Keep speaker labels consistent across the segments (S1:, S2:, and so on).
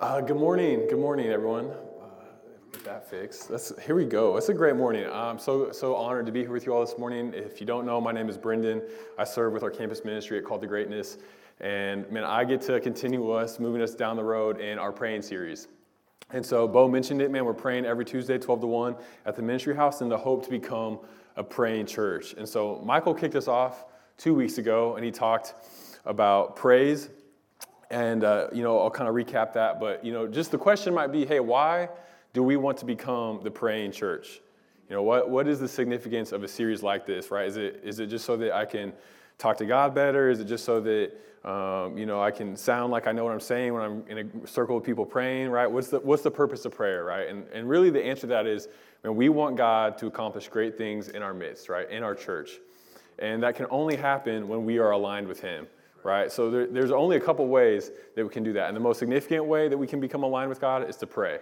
S1: Uh, good morning. Good morning, everyone. Uh, get that fixed. That's, here we go. It's a great morning. I'm so, so honored to be here with you all this morning. If you don't know, my name is Brendan. I serve with our campus ministry at Called to Greatness. And man, I get to continue us, moving us down the road in our praying series. And so Bo mentioned it, man, we're praying every Tuesday, 12 to 1 at the ministry house in the hope to become a praying church. And so Michael kicked us off two weeks ago and he talked about praise and, uh, you know, I'll kind of recap that. But, you know, just the question might be hey, why do we want to become the praying church? You know, what, what is the significance of a series like this, right? Is it, is it just so that I can talk to God better? Is it just so that, um, you know, I can sound like I know what I'm saying when I'm in a circle of people praying, right? What's the, what's the purpose of prayer, right? And, and really the answer to that is, man, we want God to accomplish great things in our midst, right? In our church. And that can only happen when we are aligned with Him right? So there, there's only a couple ways that we can do that. And the most significant way that we can become aligned with God is to pray.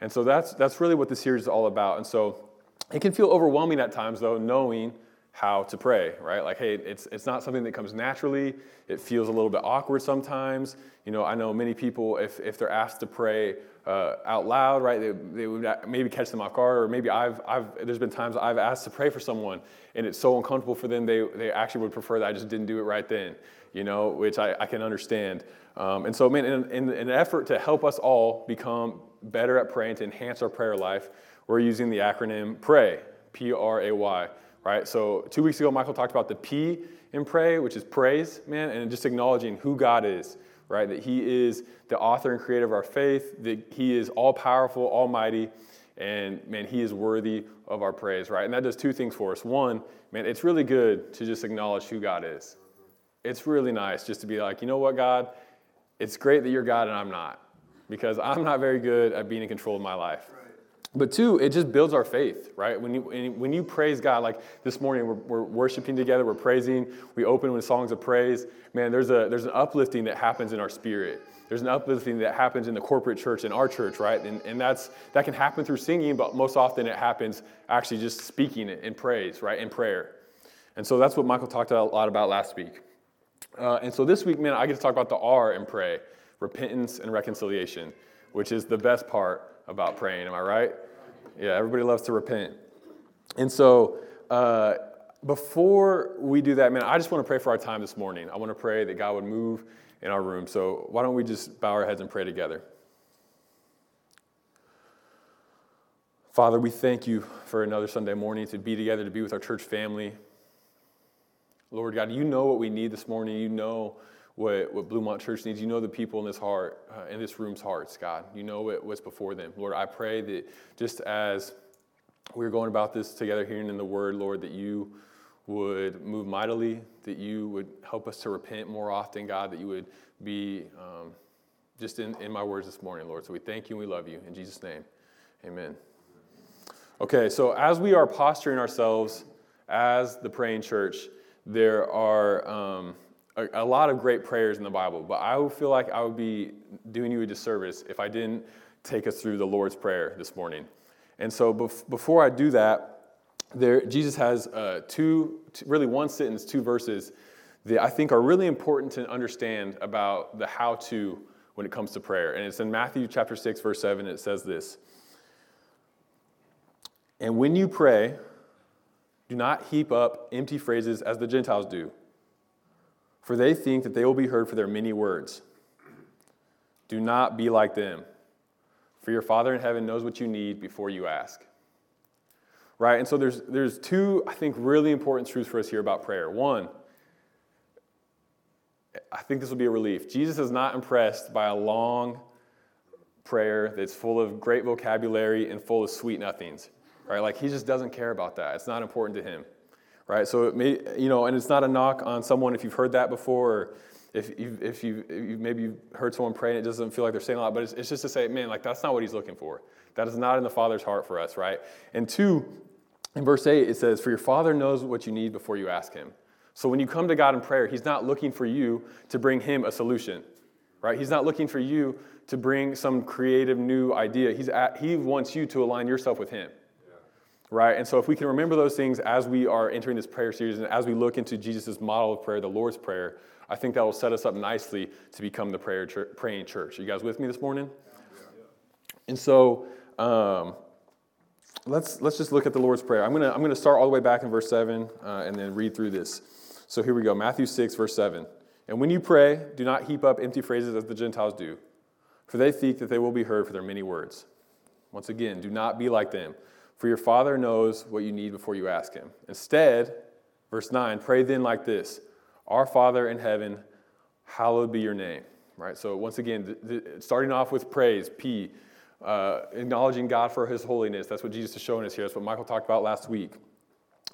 S1: And so that's, that's really what the series is all about. And so it can feel overwhelming at times, though, knowing how to pray, right? Like, hey, it's, it's not something that comes naturally. It feels a little bit awkward sometimes. You know, I know many people, if, if they're asked to pray uh, out loud, right, they, they would maybe catch them off guard, or maybe I've, I've, there's been times I've asked to pray for someone, and it's so uncomfortable for them, they, they actually would prefer that I just didn't do it right then you know, which I, I can understand. Um, and so, man, in, in, in, an effort to help us all become better at praying, to enhance our prayer life, we're using the acronym PRAY, P R A Y, right? So, two weeks ago, Michael talked about the P in pray, which is praise, man, and just acknowledging who God is, right? That He is the author and creator of our faith, that He is all powerful, almighty, and man, He is worthy of our praise, right? And that does two things for us. One, man, it's really good to just acknowledge who God is it's really nice just to be like, you know what, God, it's great that you're God and I'm not, because I'm not very good at being in control of my life. But two, it just builds our faith, right? When you, when you praise God, like this morning, we're, we're worshiping together, we're praising, we open with songs of praise. Man, there's, a, there's an uplifting that happens in our spirit. There's an uplifting that happens in the corporate church, in our church, right? And, and that's, that can happen through singing, but most often it happens actually just speaking it in praise, right? In prayer. And so that's what Michael talked a lot about last week. Uh, and so this week, man, I get to talk about the R in pray repentance and reconciliation, which is the best part about praying. Am I right? Yeah, everybody loves to repent. And so, uh, before we do that, man, I just want to pray for our time this morning. I want to pray that God would move in our room. So, why don't we just bow our heads and pray together? Father, we thank you for another Sunday morning to be together, to be with our church family. Lord God, you know what we need this morning. You know what, what Bluemont Church needs. You know the people in this heart, uh, in this room's hearts, God. You know what, what's before them. Lord, I pray that just as we're going about this together, hearing in the word, Lord, that you would move mightily, that you would help us to repent more often, God, that you would be um, just in, in my words this morning, Lord. So we thank you and we love you. In Jesus' name, amen. Okay, so as we are posturing ourselves as the praying church, there are um, a, a, lot of great prayers in the Bible, but I would feel like I would be doing you a disservice if I didn't take us through the Lord's Prayer this morning. And so bef- before I do that, there, Jesus has uh, two, two, really one sentence, two verses that I think are really important to understand about the how to when it comes to prayer. And it's in Matthew chapter 6, verse 7. It says this And when you pray, do not heap up empty phrases as the Gentiles do, for they think that they will be heard for their many words. Do not be like them, for your Father in heaven knows what you need before you ask. Right? And so there's, there's two, I think, really important truths for us here about prayer. One, I think this will be a relief. Jesus is not impressed by a long prayer that's full of great vocabulary and full of sweet nothings right? Like he just doesn't care about that. It's not important to him, right? So it may, you know, and it's not a knock on someone if you've heard that before, or if you've, if you maybe you've heard someone pray and it doesn't feel like they're saying a lot, but it's, it's just to say, man, like that's not what he's looking for. That is not in the Father's heart for us, right? And two, in verse eight, it says, "For your Father knows what you need before you ask Him." So when you come to God in prayer, He's not looking for you to bring Him a solution, right? He's not looking for you to bring some creative new idea. He's at, he wants you to align yourself with Him right? And so if we can remember those things as we are entering this prayer series and as we look into Jesus' model of prayer, the Lord's Prayer, I think that will set us up nicely to become the prayer praying church. Are you guys with me this morning? And so um, let's, let's just look at the Lord's Prayer. I'm going to I'm gonna start all the way back in verse 7 uh, and then read through this. So here we go Matthew 6, verse 7. And when you pray, do not heap up empty phrases as the Gentiles do, for they think that they will be heard for their many words. Once again, do not be like them, for your Father knows what you need before you ask Him. Instead, verse 9, pray then like this Our Father in heaven, hallowed be your name. Right? So, once again, starting off with praise, P, uh, acknowledging God for His holiness. That's what Jesus is showing us here. That's what Michael talked about last week.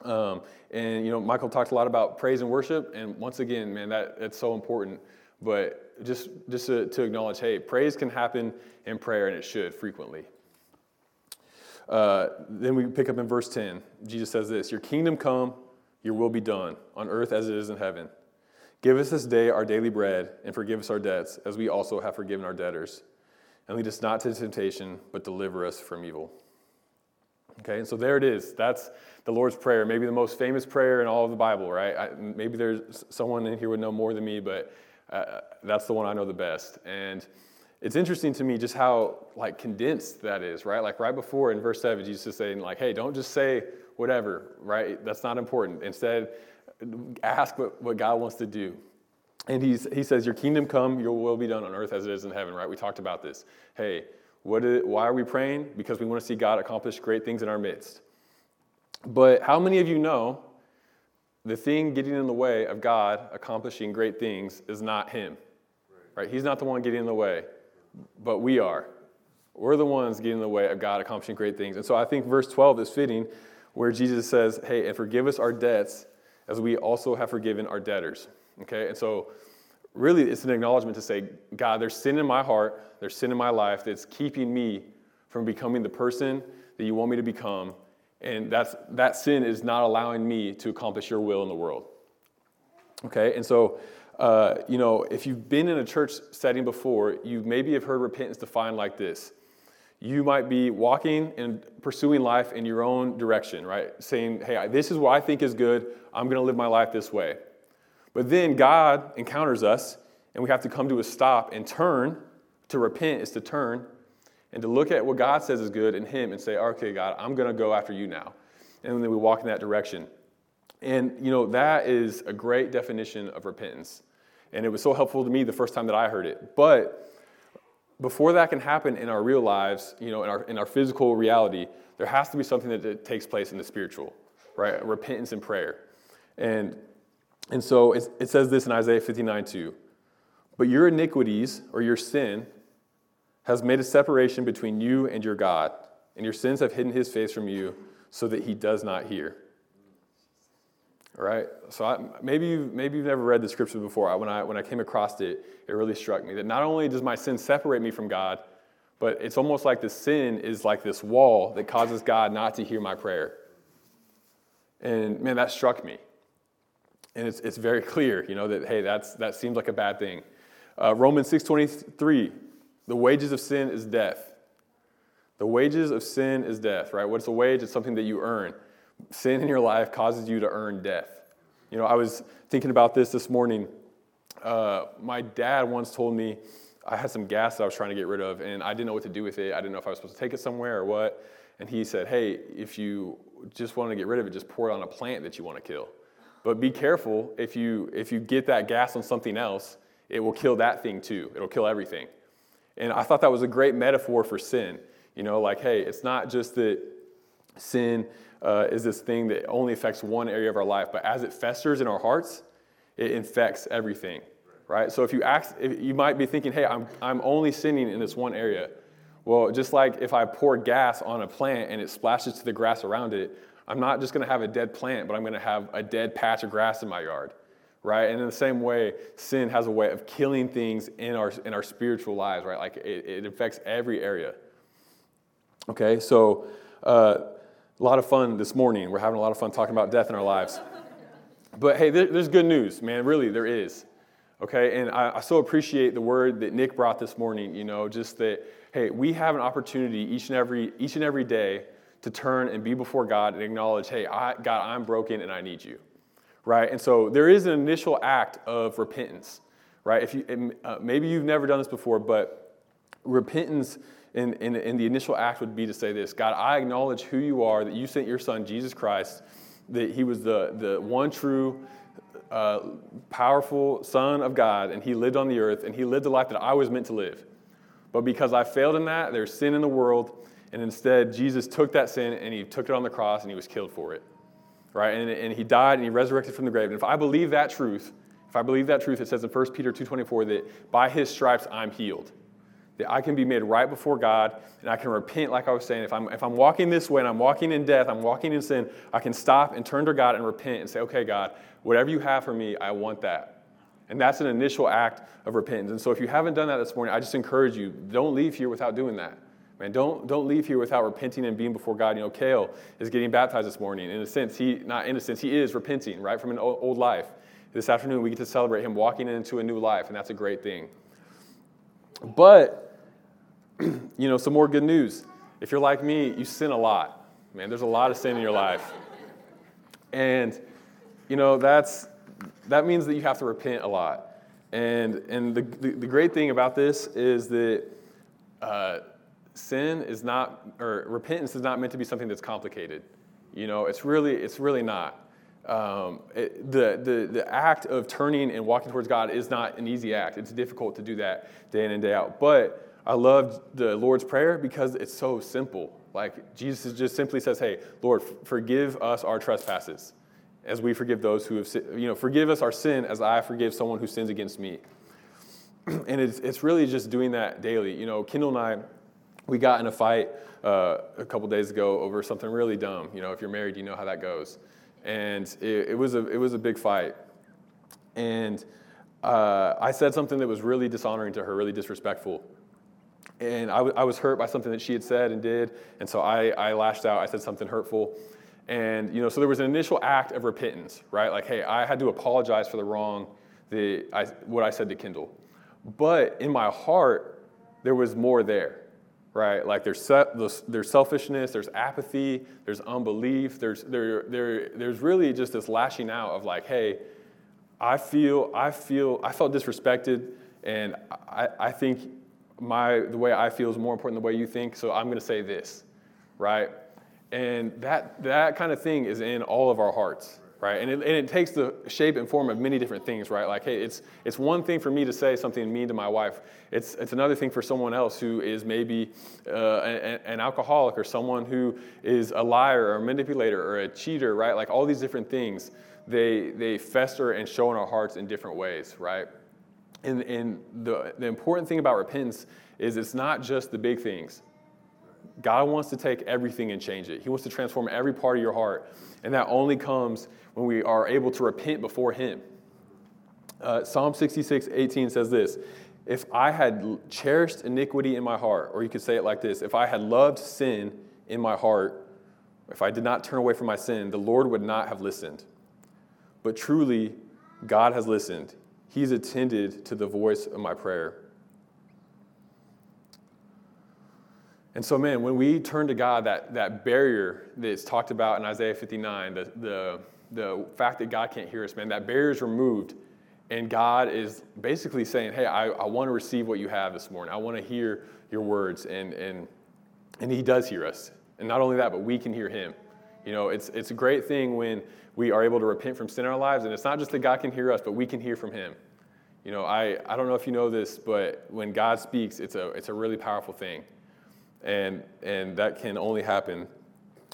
S1: Um, and you know, Michael talked a lot about praise and worship, and once again, man, that it's so important. But just just to, to, acknowledge, hey, praise can happen in prayer, and it should frequently. Uh, then we pick up in verse 10. Jesus says this Your kingdom come, your will be done, on earth as it is in heaven. Give us this day our daily bread, and forgive us our debts, as we also have forgiven our debtors. And lead us not to temptation, but deliver us from evil. Okay, and so there it is. That's the Lord's Prayer, maybe the most famous prayer in all of the Bible, right? I, maybe there's someone in here would know more than me, but uh, that's the one I know the best. And it's interesting to me just how like condensed that is, right? Like right before in verse 7, Jesus is saying, like, hey, don't just say whatever, right? That's not important. Instead, ask what, what God wants to do. And he's, he says, Your kingdom come, your will be done on earth as it is in heaven, right? We talked about this. Hey, what is, why are we praying? Because we want to see God accomplish great things in our midst. But how many of you know the thing getting in the way of God accomplishing great things is not Him? Right? He's not the one getting in the way, but we are. We're the ones getting in the way of God accomplishing great things. And so I think verse 12 is fitting where Jesus says, Hey, and forgive us our debts as we also have forgiven our debtors. Okay? And so really it's an acknowledgement to say, God, there's sin in my heart, there's sin in my life that's keeping me from becoming the person that you want me to become and that's, that sin is not allowing me to accomplish your will in the world. Okay, and so, uh, you know, if you've been in a church setting before, you maybe have heard repentance defined like this. You might be walking and pursuing life in your own direction, right? Saying, hey, this is what I think is good. I'm going to live my life this way. But then God encounters us, and we have to come to a stop and turn. To repent is to turn and to look at what God says is good in Him and say, okay, God, I'm going to go after you now. And then we walk in that direction. And, you know, that is a great definition of repentance. And it was so helpful to me the first time that I heard it. But before that can happen in our real lives, you know, in our, in our physical reality, there has to be something that takes place in the spiritual, right? Repentance and prayer. And, and so it, it says this in Isaiah 59 2. But your iniquities or your sin has made a separation between you and your God, and your sins have hidden his face from you so that he does not hear. Right? So I, maybe, you've, maybe you've never read the scripture before. When, I, when I came across it, it really struck me that not only does my sin separate me from God, but it's almost like the sin is like this wall that causes God not to hear my prayer. And man, that struck me. And it's, it's very clear, you know, that, hey, that's, that seems like a bad thing. Uh, Romans 6.23 the wages of sin is death. The wages of sin is death, right? What's a wage? It's something that you earn. Sin in your life causes you to earn death. You know, I was thinking about this this morning. Uh, my dad once told me I had some gas that I was trying to get rid of, and I didn't know what to do with it. I didn't know if I was supposed to take it somewhere or what. And he said, Hey, if you just want to get rid of it, just pour it on a plant that you want to kill. But be careful if you if you get that gas on something else, it will kill that thing too. It'll kill everything. And I thought that was a great metaphor for sin. You know, like, hey, it's not just that sin uh, is this thing that only affects one area of our life, but as it festers in our hearts, it infects everything, right? So if you ask, if you might be thinking, hey, I'm, I'm only sinning in this one area. Well, just like if I pour gas on a plant and it splashes to the grass around it, I'm not just to have a dead plant, but I'm to have a dead patch of grass in my yard right? And in the same way, sin has a way of killing things in our, in our spiritual lives, right? Like it, it affects every area. Okay, so uh, a lot of fun this morning. We're having a lot of fun talking about death in our lives. But hey, there, there's good news, man. Really, there is. Okay, and I, I so appreciate the word that Nick brought this morning. You know, just that hey, we have an opportunity each and every each and every day to turn and be before God and acknowledge, hey, I, God, I'm broken and I need you, right? And so there is an initial act of repentance, right? If you, uh, maybe you've never done this before, but repentance in the initial act would be to say this God, I acknowledge who you are, that you sent your son, Jesus Christ, that he was the, the one true, uh, powerful Son of God, and he lived on the earth, and he lived the life that I was meant to live. But because I failed in that, there's sin in the world, and instead, Jesus took that sin and he took it on the cross and he was killed for it. Right? And, and he died and he resurrected from the grave. And if I believe that truth, if I believe that truth, it says in 1 Peter 2.24 that by his stripes I'm healed. That I can be made right before God and I can repent, like I was saying. If I'm, if I'm walking this way and I'm walking in death, I'm walking in sin, I can stop and turn to God and repent and say, okay, God, whatever you have for me, I want that. And that's an initial act of repentance. And so if you haven't done that this morning, I just encourage you, don't leave here without doing that. Man, don't, don't leave here without repenting and being before God. You know, Kale is getting baptized this morning. In a sense, he, not in a sense, he is repenting, right, from an old life. This afternoon, we get to celebrate him walking into a new life, and that's a great thing. But, you know, some more good news. If you're like me, you sin a lot. Man, there's a lot of sin in your life. And, you know, that's, that means that you have to repent a lot. And, and the, the, the great thing about this is that uh, sin is not, or repentance is not meant to be something that's complicated. You know, it's really, it's really not. Um, it, the, the, the act of turning and walking towards God is not an easy act. It's difficult to do that day in and day out. But I love the Lord's Prayer because it's so simple. Like Jesus just simply says, Hey, Lord, forgive us our trespasses as we forgive those who have, you know, forgive us our sin as I forgive someone who sins against me. and it's, it's really just doing that daily. You know, Kendall and I, we got in a fight uh, a couple days ago over something really dumb. You know, if you're married, you know how that goes. And it, it was, a, it was a big fight. And uh, I said something that was really dishonoring to her, really disrespectful. And I, w- I was hurt by something that she had said and did. And so I, I lashed out. I said something hurtful. And, you know, so there was an initial act of repentance, right? Like, hey, I had to apologize for the wrong, the, I, what I said to Kendall. But in my heart, there was more there right? Like there's, there's selfishness, there's apathy, there's unbelief, there's, there, there, there's really just this lashing out of like, hey, I feel, I feel, I felt disrespected, and I, I think my, the way I feel is more important than the way you think, so I'm going to say this, right? And that, that kind of thing is in all of our hearts right? And it, and it takes the shape and form of many different things, right? Like, hey, it's, it's one thing for me to say something mean to my wife. It's, it's another thing for someone else who is maybe uh, an, an, alcoholic or someone who is a liar or a manipulator or a cheater, right? Like all these different things, they, they fester and show in our hearts in different ways, right? And, and the, the important thing about repentance is it's not just the big things. God wants to take everything and change it. He wants to transform every part of your heart. And that only comes when we are able to repent before Him. Uh, Psalm 66, 18 says this If I had cherished iniquity in my heart, or you could say it like this if I had loved sin in my heart, if I did not turn away from my sin, the Lord would not have listened. But truly, God has listened. He's attended to the voice of my prayer. And so, man, when we turn to God, that, that barrier that's talked about in Isaiah 59, the, the the fact that God can't hear us, man, that barrier is removed. And God is basically saying, hey, I, I want to receive what you have this morning. I want to hear your words. And, and, and He does hear us. And not only that, but we can hear Him. You know, it's, it's a great thing when we are able to repent from sin in our lives. And it's not just that God can hear us, but we can hear from Him. You know, I, I don't know if you know this, but when God speaks, it's a, it's a really powerful thing. And, and that can only happen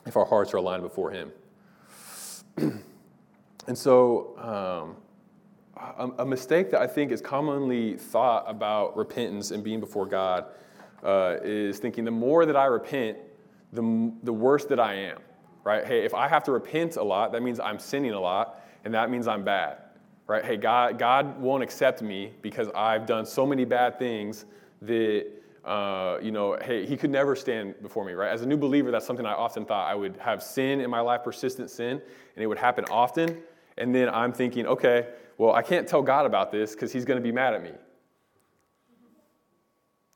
S1: if our hearts are aligned before Him. and so, um, a, a, mistake that I think is commonly thought about repentance and being before God uh, is thinking the more that I repent, the, the worse that I am, right? Hey, if I have to repent a lot, that means I'm sinning a lot, and that means I'm bad, right? Hey, God, God won't accept me because I've done so many bad things that uh, you know, hey, he could never stand before me, right? As a new believer, that's something I often thought I would have sin in my life, persistent sin, and it would happen often. And then I'm thinking, okay, well, I can't tell God about this because he's going to be mad at me.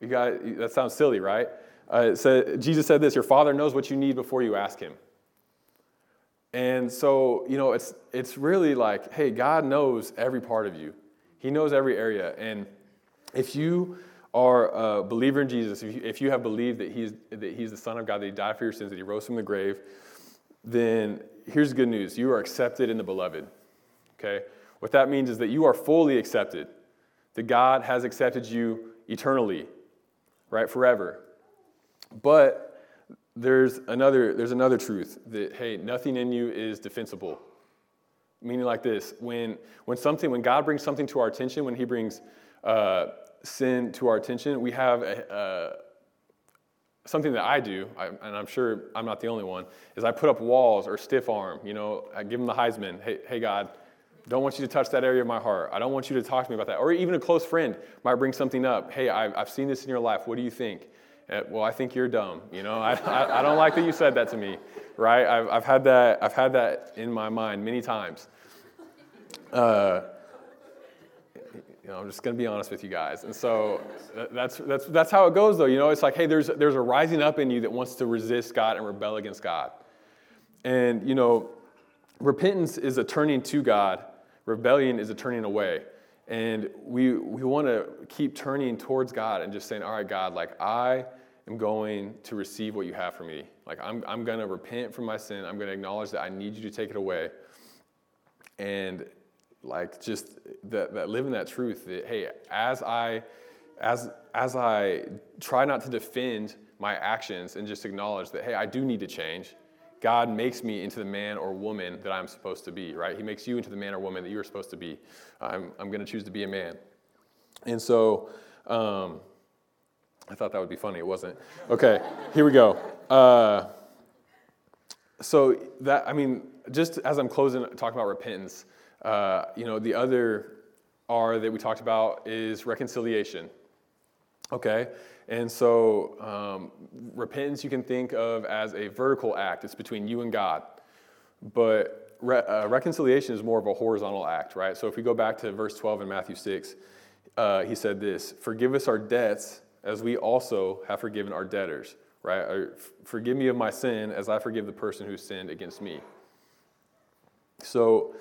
S1: You got that sounds silly, right? Uh, said, Jesus said this Your Father knows what you need before you ask Him. And so, you know, it's, it's really like, hey, God knows every part of you, He knows every area. And if you are a believer in Jesus, if you, if you have believed that he's, that he's the Son of God, that He died for your sins, that He rose from the grave, then here's the good news you are accepted in the beloved. Okay? What that means is that you are fully accepted, that God has accepted you eternally, right? Forever. But there's another, there's another truth that, hey, nothing in you is defensible. Meaning like this when, when something, when God brings something to our attention, when He brings uh, sin to our attention, we have a, a, something that I do, I, and I'm sure I'm not the only one, is I put up walls or stiff arm. You know, I give them the Heisman. Hey, hey, God, don't want you to touch that area of my heart. I don't want you to talk to me about that. Or even a close friend might bring something up. Hey, I've, I've seen this in your life. What do you think? Uh, well, I think you're dumb. You know, I, I, I, don't like that you said that to me, right? I've, I've, had that, I've had that in my mind many times. Uh, you know, I'm just going to be honest with you guys. And so that's, that's, that's how it goes, though. You know, it's like, hey, there's, there's a rising up in you that wants to resist God and rebel against God. And, you know, repentance is a turning to God, rebellion is a turning away. And we, we want to keep turning towards God and just saying, all right, God, like, I am going to receive what you have for me. Like, I'm, I'm going to repent from my sin. I'm going to acknowledge that I need you to take it away. And like just that, that living that truth that hey as i as as i try not to defend my actions and just acknowledge that hey i do need to change god makes me into the man or woman that i'm supposed to be right he makes you into the man or woman that you're supposed to be i'm, I'm going to choose to be a man and so um, i thought that would be funny it wasn't okay here we go uh, so that i mean just as i'm closing talking about repentance uh, you know, the other R that we talked about is reconciliation. Okay? And so um, repentance you can think of as a vertical act, it's between you and God. But re- uh, reconciliation is more of a horizontal act, right? So if we go back to verse 12 in Matthew 6, uh, he said this Forgive us our debts as we also have forgiven our debtors, right? Or, forgive me of my sin as I forgive the person who sinned against me. So,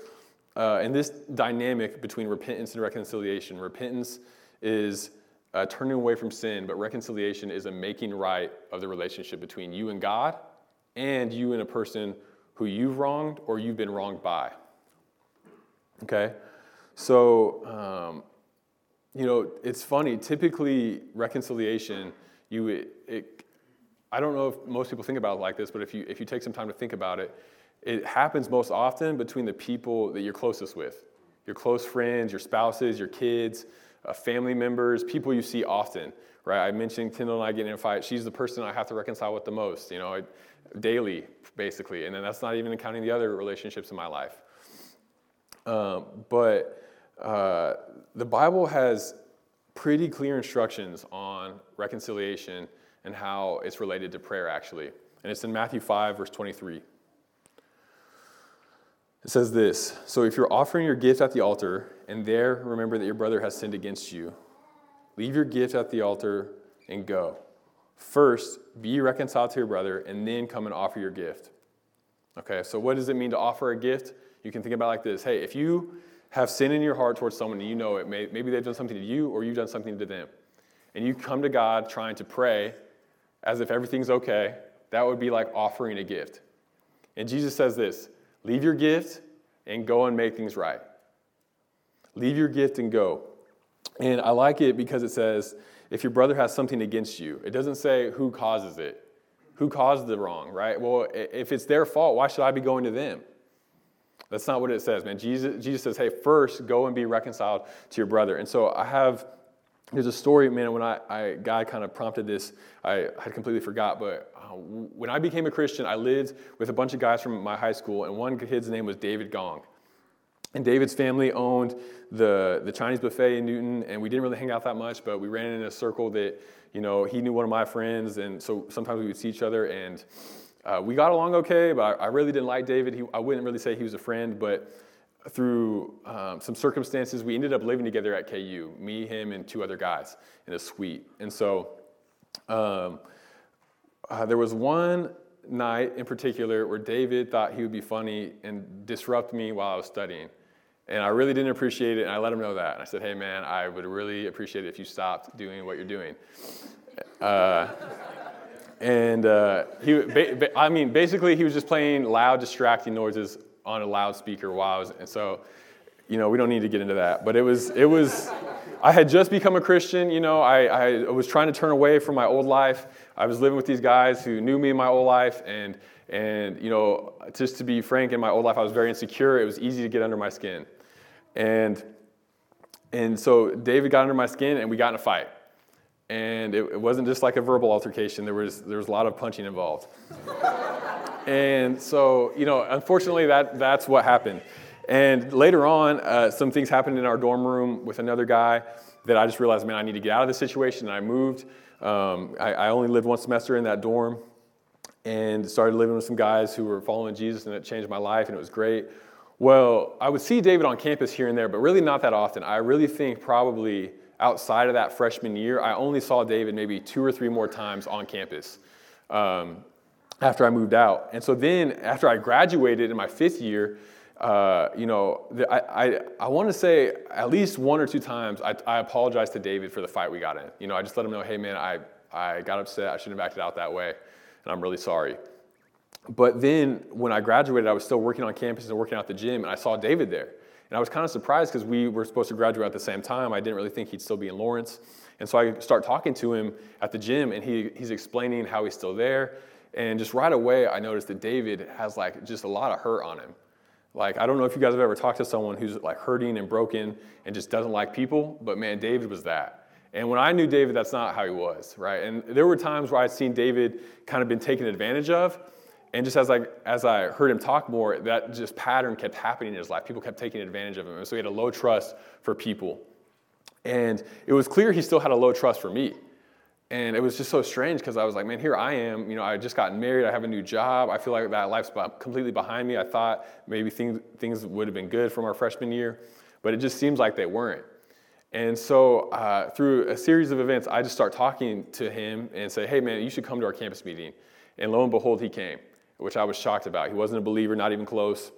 S1: uh, and this dynamic between repentance and reconciliation repentance is uh, turning away from sin, but reconciliation is a making right of the relationship between you and God and you and a person who you've wronged or you've been wronged by. Okay? So, um, you know, it's funny. Typically, reconciliation, you, it, it, I don't know if most people think about it like this, but if you, if you take some time to think about it, it happens most often between the people that you're closest with your close friends, your spouses, your kids, uh, family members, people you see often, right? I mentioned Kendall and I getting in a fight. She's the person I have to reconcile with the most, you know, I, daily, basically. And then that's not even counting the other relationships in my life. Um, but uh, the Bible has pretty clear instructions on reconciliation and how it's related to prayer, actually. And it's in Matthew 5, verse 23. It says this So if you're offering your gift at the altar, and there remember that your brother has sinned against you, leave your gift at the altar and go. First, be reconciled to your brother, and then come and offer your gift. Okay, so what does it mean to offer a gift? You can think about like this Hey, if you have sin in your heart towards someone and you know it, maybe they've done something to you or you've done something to them, and you come to God trying to pray as if everything's okay, that would be like offering a gift. And Jesus says this Leave your gift and go and make things right. Leave your gift and go. And I like it because it says, if your brother has something against you, it doesn't say who causes it, who caused the wrong, right? Well, if it's their fault, why should I be going to them? That's not what it says, man. Jesus, Jesus says, hey, first go and be reconciled to your brother. And so I have there's a story, man, when I, I God kind of prompted this, I had completely forgot, but uh, when I became a Christian, I lived with a bunch of guys from my high school, and one kid's name was David Gong. And David's family owned the, the Chinese buffet in Newton, and we didn't really hang out that much, but we ran in a circle that, you know, he knew one of my friends, and so sometimes we would see each other, and uh, we got along okay, but I, I really didn't like David. He, I wouldn't really say he was a friend, but through um, some circumstances, we ended up living together at KU, me, him, and two other guys in a suite. And so um, uh, there was one night in particular where David thought he would be funny and disrupt me while I was studying. And I really didn't appreciate it, and I let him know that. And I said, hey, man, I would really appreciate it if you stopped doing what you're doing. Uh, and uh, he, I mean, basically, he was just playing loud, distracting noises on a loudspeaker while I was, and so, you know, we don't need to get into that. But it was, it was, I had just become a Christian, you know, I, I was trying to turn away from my old life. I was living with these guys who knew me in my old life, and, and, you know, just to be frank, in my old life, I was very insecure. It was easy to get under my skin. And, and so David got under my skin and we got in a fight. And it, it wasn't just like a verbal altercation, there was, there was a lot of punching involved. and so, you know, unfortunately, that, that's what happened. And later on, uh, some things happened in our dorm room with another guy that I just realized, man, I need to get out of this situation. And I moved. Um, I, I, only lived one semester in that dorm and started living with some guys who were following Jesus, and it changed my life, and it was great. Well, I would see David on campus here and there, but really not that often. I really think probably outside of that freshman year, I only saw David maybe two or three more times on campus um, after I moved out. And so then after I graduated in my fifth year, uh, you know, I, I, I want to say at least one or two times I, I apologized to David for the fight we got in. You know, I just let him know, hey man, I, I got upset. I shouldn't have acted out that way, and I'm really sorry. But then when I graduated, I was still working on campus and working out the gym, and I saw David there. And I was kind of surprised because we were supposed to graduate at the same time. I didn't really think he'd still be in Lawrence. And so I start talking to him at the gym, and he, he's explaining how he's still there. And just right away, I noticed that David has like just a lot of hurt on him. Like, I don't know if you guys have ever talked to someone who's like hurting and broken and just doesn't like people, but man, David was that. And when I knew David, that's not how he was, right? And there were times where I'd seen David kind of been taken advantage of, and just as I, as I heard him talk more, that just pattern kept happening in his life. People kept taking advantage of him. And so he had a low trust for people. And it was clear he still had a low trust for me. And it was just so strange because I was like, man, here I am. You know, I just gotten married. I have a new job. I feel like that life's completely behind me. I thought maybe things, things would have been good from our freshman year, but it just seems like they weren't. And so, uh, through a series of events, I just start talking to him and say, hey, man, you should come to our campus meeting. And lo and behold, he came which I was shocked about. He wasn't a believer, not even close.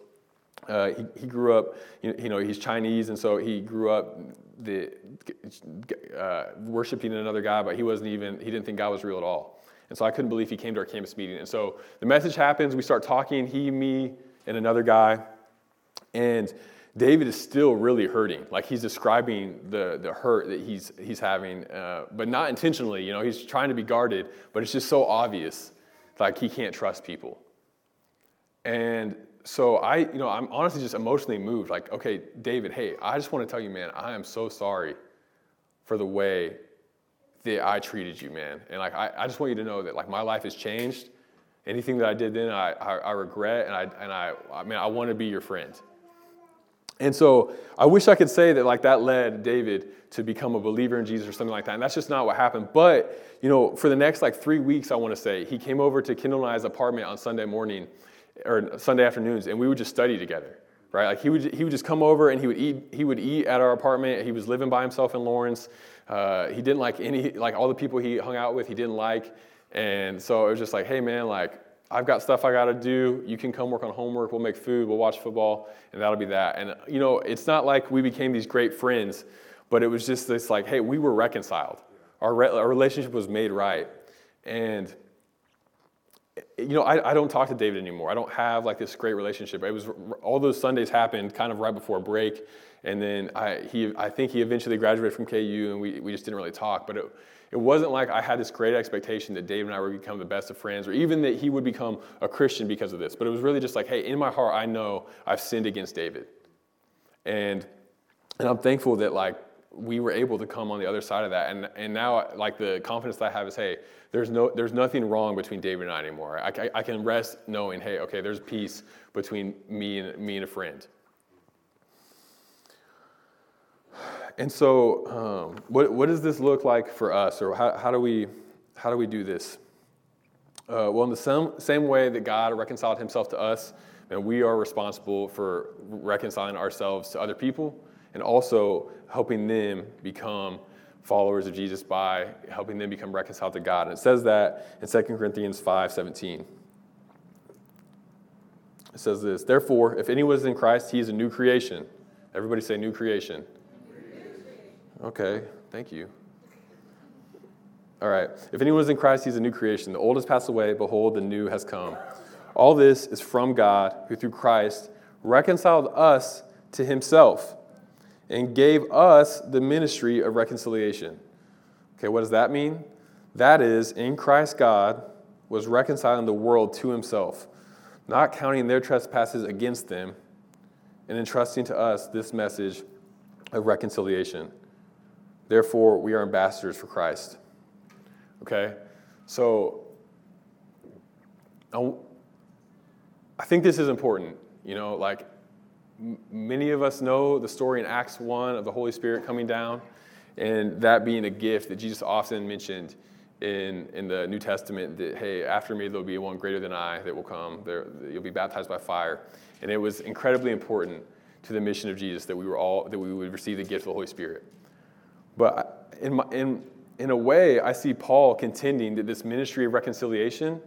S1: Uh, he, he grew up, you know, he's Chinese, and so he grew up the, uh, worshiping another God, but he wasn't even, he didn't think God was real at all. And so I couldn't believe he came to our campus meeting. And so the message happens, we start talking, he, me, and another guy. And David is still really hurting. Like he's describing the, the hurt that he's, he's having, uh, but not intentionally. You know, he's trying to be guarded, but it's just so obvious. Like he can't trust people. And so I, you know, I'm honestly just emotionally moved. Like, okay, David, hey, I just want to tell you, man, I am so sorry for the way that I treated you, man. And like, I, I just want you to know that like my life has changed. Anything that I did then, I, I, I regret, and I, and I, I mean, I want to be your friend. And so I wish I could say that like that led David to become a believer in Jesus or something like that. And that's just not what happened. But, you know, for the next like three weeks, I want to say, he came over to Kendall and I's apartment on Sunday morning or Sunday afternoons, and we would just study together, right? Like he would, he would just come over and he would eat, he would eat at our apartment. He was living by himself in Lawrence. Uh, he didn't like any, like all the people he hung out with, he didn't like. And so it was just like, hey man, like I've got stuff I got to do. You can come work on homework. We'll make food. We'll watch football, and that'll be that. And you know, it's not like we became these great friends, but it was just this like, hey, we were reconciled. Our, re- our relationship was made right, and you know, I, I, don't talk to David anymore. I don't have like this great relationship. It was all those Sundays happened kind of right before break, and then I he I think he eventually graduated from KU, and we we just didn't really talk. But it it wasn't like I had this great expectation that David and I would become the best of friends, or even that he would become a Christian because of this. But it was really just like, hey, in my heart, I know I've sinned against David, and and I'm thankful that like we were able to come on the other side of that. And, and now, like, the confidence that I have is, hey, there's, no, there's nothing wrong between David and I anymore. I, I, I can rest knowing, hey, okay, there's peace between me and, me and a friend. And so, um, what, what does this look like for us, or how, how, do, we, how do we do this? Uh, well, in the same, same way that God reconciled himself to us, and we are responsible for reconciling ourselves to other people and also helping them become followers of Jesus by helping them become reconciled to God. And it says that in 2 Corinthians 5 17. It says this Therefore, if anyone is in Christ, he is a new creation. Everybody say new creation. Okay, thank you. All right. If anyone is in Christ, he's a new creation. The old has passed away. Behold, the new has come. All this is from God, who through Christ reconciled us to himself and gave us the ministry of reconciliation. Okay, what does that mean? That is, in Christ, God was reconciling the world to himself, not counting their trespasses against them, and entrusting to us this message of reconciliation. Therefore, we are ambassadors for Christ. Okay? So, I think this is important. You know, like many of us know the story in Acts 1 of the Holy Spirit coming down, and that being a gift that Jesus often mentioned in, in the New Testament that, hey, after me there'll be one greater than I that will come. There, you'll be baptized by fire. And it was incredibly important to the mission of Jesus that we were all that we would receive the gift of the Holy Spirit. But in, my, in, in a way, I see Paul contending that this ministry of reconciliation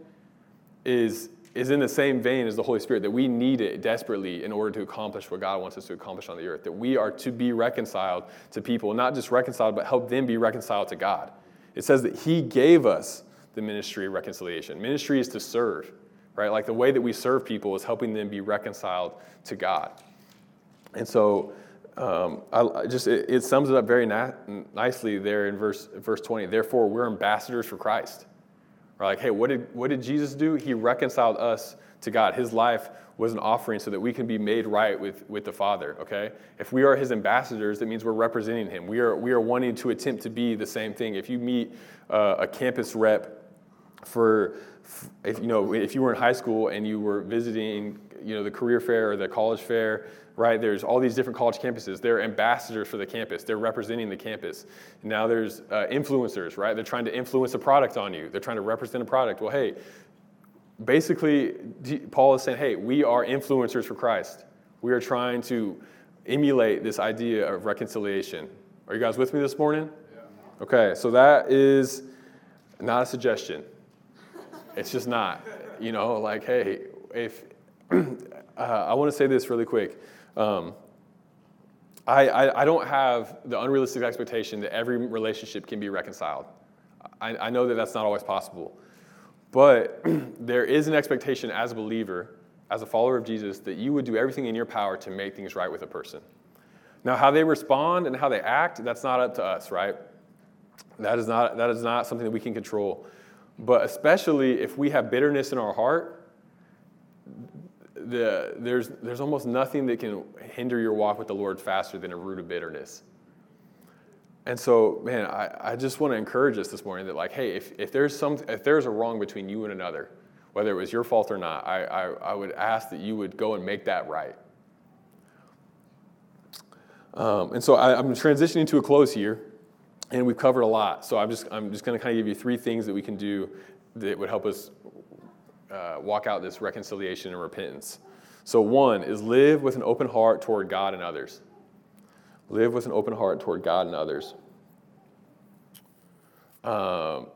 S1: is is in the same vein as the Holy Spirit, that we need it desperately in order to accomplish what God wants us to accomplish on the earth. That we are to be reconciled to people, not just reconciled, but help them be reconciled to God. It says that He gave us the ministry of reconciliation. Ministry is to serve, right? Like the way that we serve people is helping them be reconciled to God. And so, um, I just it, it, sums it up very na- nicely there in verse verse 20. Therefore, we're ambassadors for Christ are like, hey, what did, what did Jesus do? He reconciled us to God. His life was an offering so that we can be made right with, with the Father, okay? If we are his ambassadors, that means we're representing him. We are, we are wanting to attempt to be the same thing. If you meet uh, a campus rep for, if, you know, if you were in high school and you were visiting, you know, the career fair or the college fair, right? There's all these different college campuses. They're ambassadors for the campus. They're representing the campus. Now there's uh, influencers, right? They're trying to influence a product on you. They're trying to represent a product. Well, hey, basically, Paul is saying, hey, we are influencers for Christ. We are trying to emulate this idea of reconciliation. Are you guys with me this morning? Yeah. Okay, so that is not a suggestion. It's just not. You know, like, hey, if uh, I want to say this really quick. Um, I, I, I, don't have the unrealistic expectation that every relationship can be reconciled. I, I know that that's not always possible. But there is an expectation as a believer, as a follower of Jesus, that you would do everything in your power to make things right with a person. Now, how they respond and how they act, that's not up to us, right? That is not, that is not something that we can control. But especially if we have bitterness in our heart, the, there's, there's almost nothing that can hinder your walk with the Lord faster than a root of bitterness. And so, man, I, I just want to encourage us this morning that, like, hey, if, if, there's some, if there's a wrong between you and another, whether it was your fault or not, I, I, I would ask that you would go and make that right. Um, and so I, I'm transitioning to a close here, and we've covered a lot. So I'm just, I'm just going to kind of give you three things that we can do that would help us uh, walk out this reconciliation and repentance. So, one is live with an open heart toward God and others. Live with an open heart toward God and others. Um,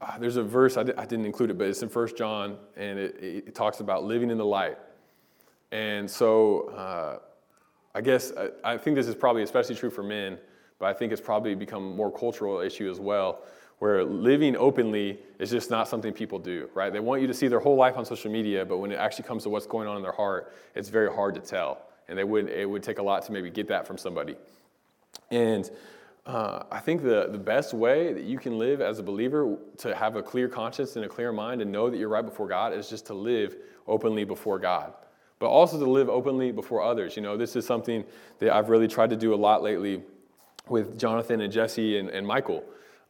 S1: ah, there's a verse, I, didn't include it, but it's in First John, and it, it, talks about living in the light. And so, uh, I guess I, I think this is probably especially true for men, but I think it's probably become more cultural issue as well where living openly is just not something people do, right? They want you to see their whole life on social media, but when it actually comes to what's going on in their heart, it's very hard to tell. And they would, it would take a lot to maybe get that from somebody. And uh, I think the, the best way that you can live as a believer to have a clear conscience and a clear mind and know that you're right before God is just to live openly before God, but also to live openly before others. You know, this is something that I've really tried to do a lot lately with Jonathan and Jesse and, and Michael.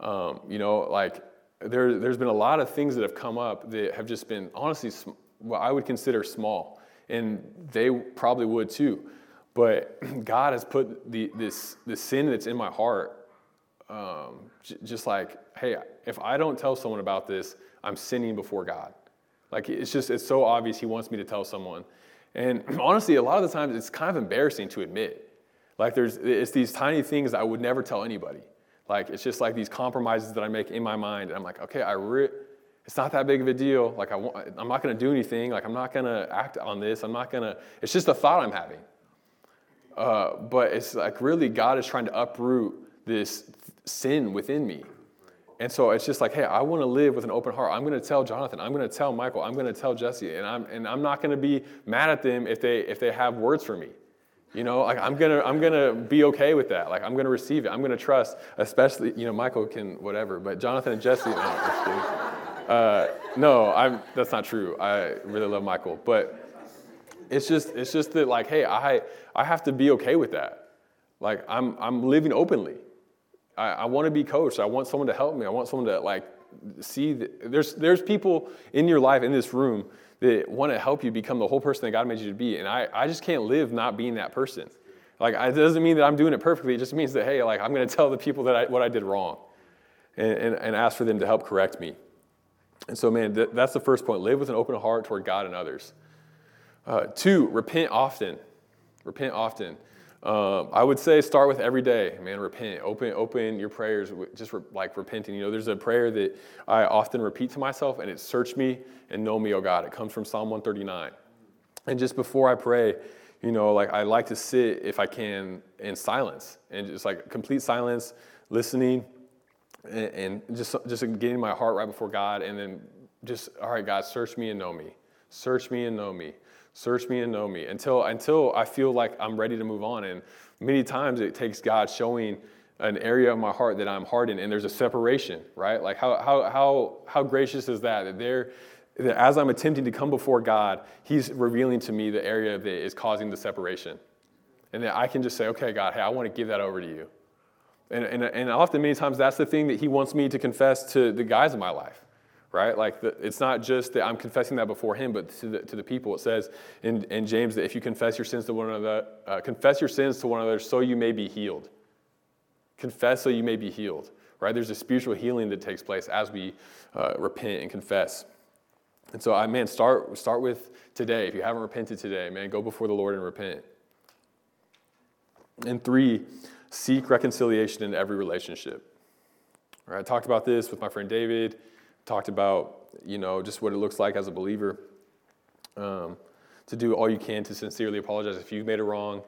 S1: Um, you know, like there, there's been a lot of things that have come up that have just been honestly what I would consider small, and they probably would too. But God has put the, this, this sin that's in my heart, um, j- just like, hey, if I don't tell someone about this, I'm sinning before God. Like it's just it's so obvious He wants me to tell someone, and honestly, a lot of the times it's kind of embarrassing to admit. Like there's it's these tiny things I would never tell anybody. Like it's just like these compromises that I make in my mind. And I'm like, okay, I re- it's not that big of a deal. Like I want, I'm not going to do anything. Like I'm not going to act on this. I'm not going to. It's just a thought I'm having. Uh, but it's like really God is trying to uproot this sin within me. And so it's just like, hey, I want to live with an open heart. I'm going to tell Jonathan. I'm going to tell Michael. I'm going to tell Jesse, and I'm and I'm not going to be mad at them if they if they have words for me. You know, like I'm gonna I'm gonna be okay with that. Like I'm gonna receive it. I'm gonna trust, especially you know Michael can whatever, but Jonathan and Jesse. No, uh, no, I'm that's not true. I really love Michael, but it's just it's just that like, hey, I I have to be okay with that. Like I'm I'm living openly. I, I want to be coached. I want someone to help me. I want someone to like see that there's there's people in your life in this room that want to help you become the whole person that God made you to be. And I, I just can't live not being that person. Like, it doesn't mean that I'm doing it perfectly. It just means that, hey, like, I'm going to tell the people that I, what I did wrong and, and, and ask for them to help correct me. And so, man, th- that's the first point. Live with an open heart toward God and others. Uh, two, repent often. Repent often. Um, I would say start with every day, man. Repent. Open, open your prayers, just re- like repenting. You know, there's a prayer that I often repeat to myself, and it's "Search me and know me, O God." It comes from Psalm 139. And just before I pray, you know, like I like to sit if I can in silence and just like complete silence, listening, and, and just just getting my heart right before God, and then just all right, God, search me and know me. Search me and know me. Search me and know me until, until I feel like I'm ready to move on. And many times it takes God showing an area of my heart that I'm hardened and there's a separation, right? Like how, how, how, how gracious is that? That there, that as I'm attempting to come before God, He's revealing to me the area that is causing the separation. And that I can just say, okay, God, hey, I want to give that over to you. And, and, and often, many times, that's the thing that He wants me to confess to the guys in my life right? Like the, it's not just that I'm confessing that before him, but to the, to the people. It says in, in James that if you confess your sins to one another, uh, confess your sins to one another so you may be healed. Confess so you may be healed, right? There's a spiritual healing that takes place as we uh, repent and confess. And so, I man, start start with today. If you haven't repented today, man, go before the Lord and repent. And three, seek reconciliation in every relationship. All right, I talked about this with my friend David talked about, you know, just what it looks like as a believer um, to do all you can to sincerely apologize if you've made a wrong,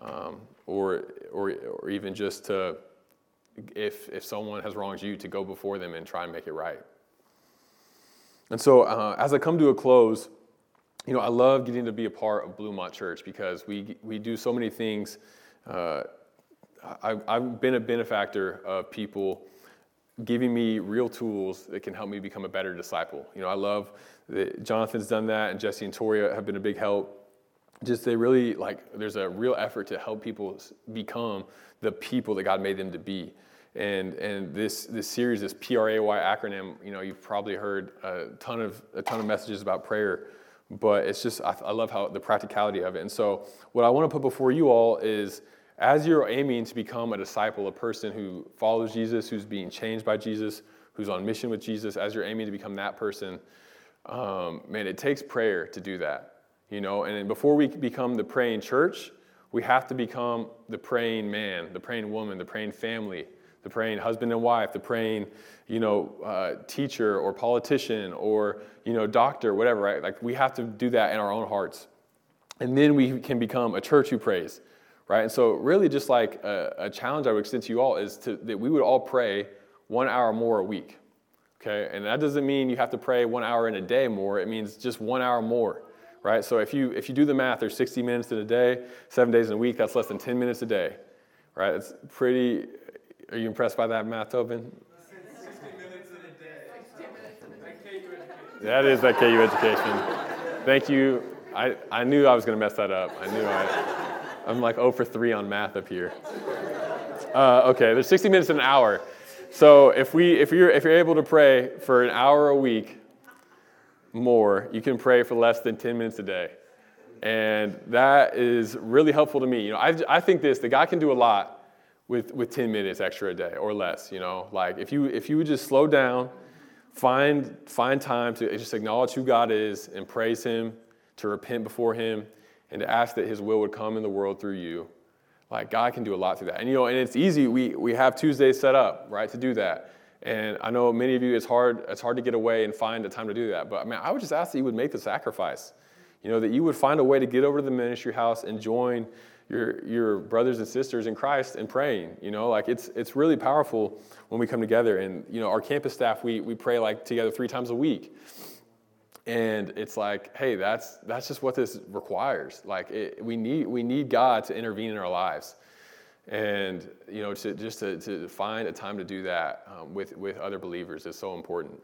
S1: um, or, or, or even just to, if, if someone has wronged you, to go before them and try and make it right. And so, uh, as I come to a close, you know, I love getting to be a part of Bluemont Church because we, we do so many things. Uh, I, I've been a benefactor of people giving me real tools that can help me become a better disciple. You know, I love that Jonathan's done that, and Jesse and Toria have been a big help. Just they really like, there's a real effort to help people become the people that God made them to be. And, and this, this series, this PRAY acronym, you know, you've probably heard a ton of, a ton of messages about prayer, but it's just, I, I love how the practicality of it. And so, what I want to put before you all is as you're aiming to become a disciple, a person who follows Jesus, who's being changed by Jesus, who's on mission with Jesus, as you're aiming to become that person, um, man, it takes prayer to do that. You know, and before we become the praying church, we have to become the praying man, the praying woman, the praying family, the praying husband and wife, the praying, you know, uh, teacher or politician or you know, doctor, whatever. Right? Like we have to do that in our own hearts, and then we can become a church who prays right? And so, really, just like a, a, challenge I would extend to you all is to, that we would all pray one hour more a week, okay? And that doesn't mean you have to pray one hour in a day more. It means just one hour more, right? So if you if you do the math, there's 60 minutes in a day, seven days in a week. That's less than 10 minutes a day, right? It's pretty. Are you impressed by that math, Tobin? That is that KU education. Thank you. I, I knew I was going to mess that up. I knew I. I'm like 0 for 3 on math up here. Uh, okay, there's 60 minutes in an hour. So if, we, if, you're, if you're able to pray for an hour a week more, you can pray for less than 10 minutes a day. And that is really helpful to me. You know, I, I think this, that God can do a lot with, with 10 minutes extra a day or less, you know. Like if you, if you would just slow down, find, find time to just acknowledge who God is and praise Him, to repent before Him, and to ask that His will would come in the world through you. Like God can do a lot through that. And you know, and it's easy. We we have Tuesdays set up, right, to do that. And I know many of you it's hard, it's hard to get away and find a time to do that. But I mean, I would just ask that you would make the sacrifice. You know, that you would find a way to get over to the ministry house and join your, your brothers and sisters in Christ and praying. You know, like it's it's really powerful when we come together. And you know, our campus staff, we we pray like together three times a week. And it's like, hey, that's that's just what this requires. Like it, we need we need God to intervene in our lives and you know to, just to, to find a time to do that um, with, with other believers is so important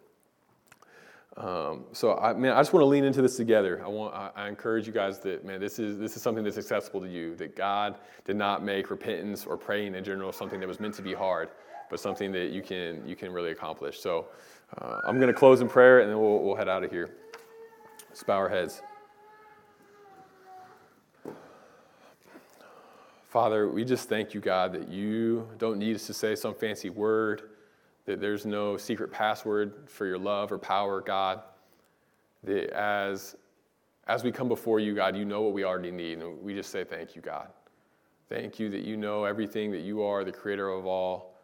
S1: um, so I man, I just want to lean into this together. I want I, I, encourage you guys that man, this is this is something that's accessible to you. That God did not make repentance or praying in general something that was meant to be hard, but something that you can you can really accomplish. So uh, I'm going to close in prayer, and then we'll, we'll head out of here. Let's bow our heads. Father, we just thank you, God, that you don't need us to say some fancy word, that there's no secret password for your love or power, God. That as, as we come before you, God, you know what we already need. And we just say thank you, God. Thank you that you know everything, that you are the creator of all,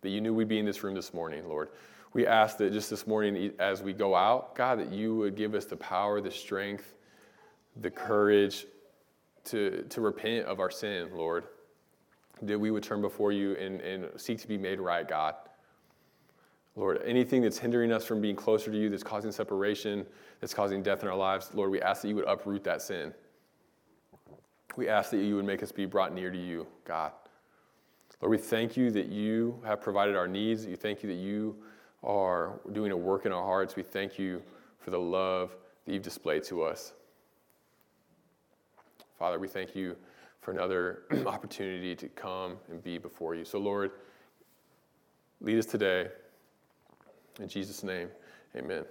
S1: that you knew we'd be in this room this morning, Lord. We ask that just this morning, as we go out, God, that you would give us the power, the strength, the courage, to, to repent of our sin, Lord. That we would turn before you and, and seek to be made right, God. Lord, anything that's hindering us from being closer to you, that's causing separation, that's causing death in our lives, Lord, we ask that you would uproot that sin. We ask that you would make us be brought near to you, God. Lord, we thank you that you have provided our needs. We thank you that you are doing a work in our hearts. We thank you for the love that you've displayed to us. Father, we thank you for another opportunity to come and be before you. So, Lord, lead us today. In Jesus' name, amen.